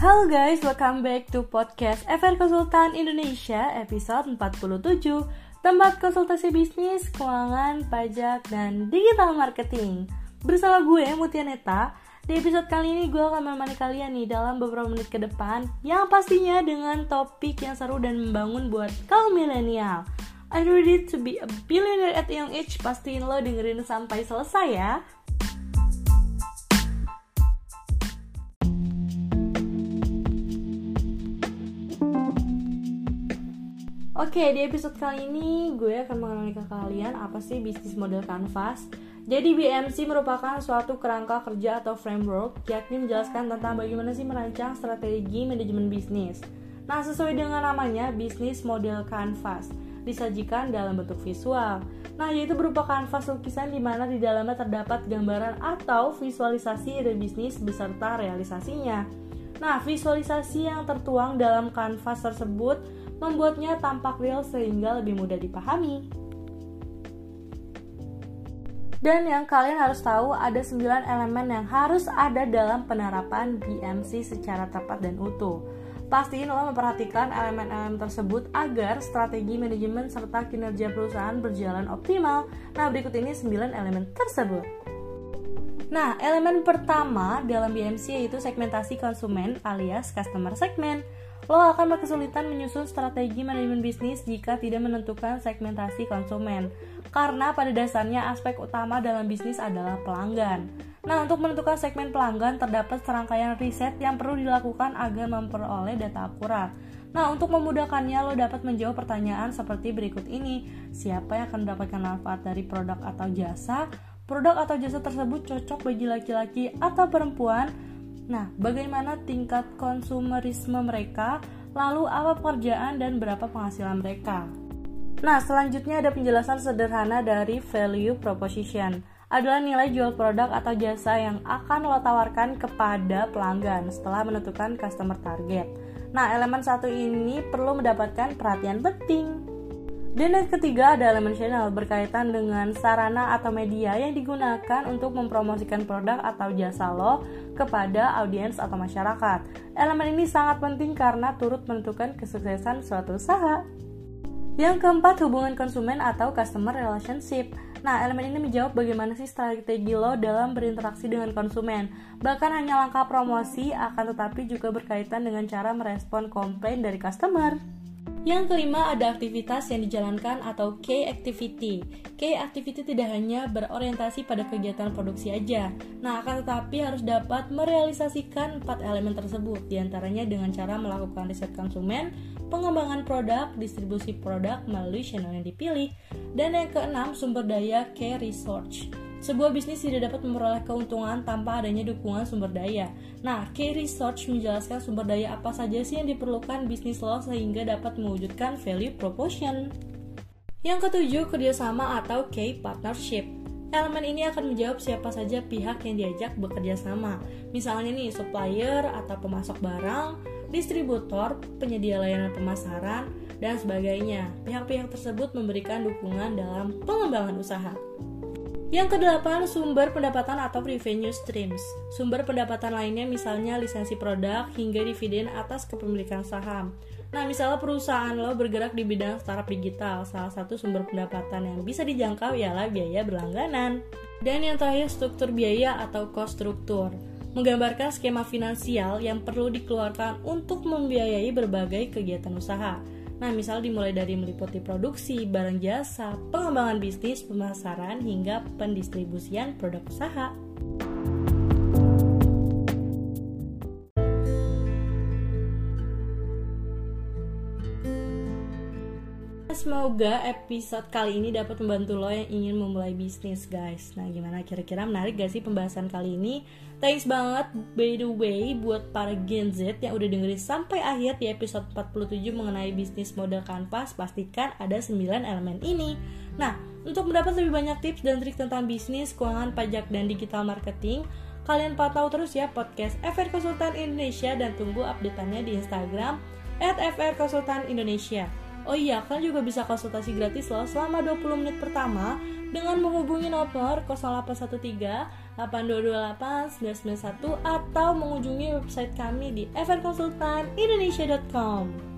Halo guys, welcome back to podcast FR Konsultan Indonesia episode 47 Tempat konsultasi bisnis, keuangan, pajak, dan digital marketing. Bersama gue, Mutia Neta. Di episode kali ini gue akan menemani kalian nih dalam beberapa menit ke depan Yang pastinya dengan topik yang seru dan membangun buat kaum milenial. You ready to be a billionaire at young age? Pastiin lo dengerin sampai selesai ya Oke, di episode kali ini gue akan mengenalkan ke kalian apa sih bisnis model kanvas. Jadi BMC merupakan suatu kerangka kerja atau framework yakni menjelaskan tentang bagaimana sih merancang strategi manajemen bisnis. Nah, sesuai dengan namanya, bisnis model kanvas disajikan dalam bentuk visual. Nah, yaitu berupa kanvas lukisan di mana di dalamnya terdapat gambaran atau visualisasi ide bisnis beserta realisasinya. Nah, visualisasi yang tertuang dalam kanvas tersebut membuatnya tampak real sehingga lebih mudah dipahami. Dan yang kalian harus tahu ada 9 elemen yang harus ada dalam penerapan BMC secara tepat dan utuh. Pastiin lo memperhatikan elemen-elemen tersebut agar strategi manajemen serta kinerja perusahaan berjalan optimal. Nah, berikut ini 9 elemen tersebut. Nah, elemen pertama dalam BMC yaitu segmentasi konsumen alias customer segment lo akan berkesulitan menyusun strategi manajemen bisnis jika tidak menentukan segmentasi konsumen. Karena pada dasarnya aspek utama dalam bisnis adalah pelanggan. Nah, untuk menentukan segmen pelanggan terdapat serangkaian riset yang perlu dilakukan agar memperoleh data akurat. Nah, untuk memudahkannya, lo dapat menjawab pertanyaan seperti berikut ini. Siapa yang akan mendapatkan manfaat dari produk atau jasa? Produk atau jasa tersebut cocok bagi laki-laki atau perempuan? Nah, bagaimana tingkat konsumerisme mereka? Lalu apa pekerjaan dan berapa penghasilan mereka? Nah, selanjutnya ada penjelasan sederhana dari value proposition. Adalah nilai jual produk atau jasa yang akan lo tawarkan kepada pelanggan setelah menentukan customer target. Nah, elemen satu ini perlu mendapatkan perhatian penting. Dan yang ketiga ada elemen channel berkaitan dengan sarana atau media yang digunakan untuk mempromosikan produk atau jasa lo kepada audiens atau masyarakat. Elemen ini sangat penting karena turut menentukan kesuksesan suatu usaha. Yang keempat, hubungan konsumen atau customer relationship. Nah, elemen ini menjawab bagaimana sih strategi lo dalam berinteraksi dengan konsumen. Bahkan hanya langkah promosi akan tetapi juga berkaitan dengan cara merespon komplain dari customer. Yang kelima ada aktivitas yang dijalankan atau key activity. Key activity tidak hanya berorientasi pada kegiatan produksi aja. Nah, akan tetapi harus dapat merealisasikan empat elemen tersebut, di antaranya dengan cara melakukan riset konsumen, pengembangan produk, distribusi produk melalui channel yang dipilih, dan yang keenam sumber daya key research. Sebuah bisnis tidak dapat memperoleh keuntungan tanpa adanya dukungan sumber daya. Nah, key research menjelaskan sumber daya apa saja sih yang diperlukan bisnis lo sehingga dapat mewujudkan value proposition. Yang ketujuh, kerjasama atau key partnership. Elemen ini akan menjawab siapa saja pihak yang diajak bekerja sama. Misalnya nih, supplier atau pemasok barang, distributor, penyedia layanan pemasaran, dan sebagainya. Pihak-pihak tersebut memberikan dukungan dalam pengembangan usaha. Yang kedelapan, sumber pendapatan atau revenue streams. Sumber pendapatan lainnya misalnya lisensi produk hingga dividen atas kepemilikan saham. Nah, misalnya perusahaan lo bergerak di bidang startup digital, salah satu sumber pendapatan yang bisa dijangkau ialah biaya berlangganan. Dan yang terakhir, struktur biaya atau cost struktur. Menggambarkan skema finansial yang perlu dikeluarkan untuk membiayai berbagai kegiatan usaha. Nah, misal dimulai dari meliputi produksi, barang jasa, pengembangan bisnis, pemasaran, hingga pendistribusian produk usaha. Semoga episode kali ini dapat membantu lo yang ingin memulai bisnis guys. Nah gimana? Kira-kira menarik gak sih pembahasan kali ini? Thanks banget by the way buat para Gen Z yang udah dengerin sampai akhir di episode 47 mengenai bisnis model kanvas Pastikan ada 9 elemen ini. Nah untuk mendapat lebih banyak tips dan trik tentang bisnis, keuangan, pajak, dan digital marketing Kalian pantau terus ya podcast FR Konsultan Indonesia dan tunggu updateannya di Instagram at FR Konsultan Indonesia Oh iya, kalian juga bisa konsultasi gratis loh selama 20 menit pertama dengan menghubungi nomor 0813 8228 991 atau mengunjungi website kami di eventkonsultanindonesia.com.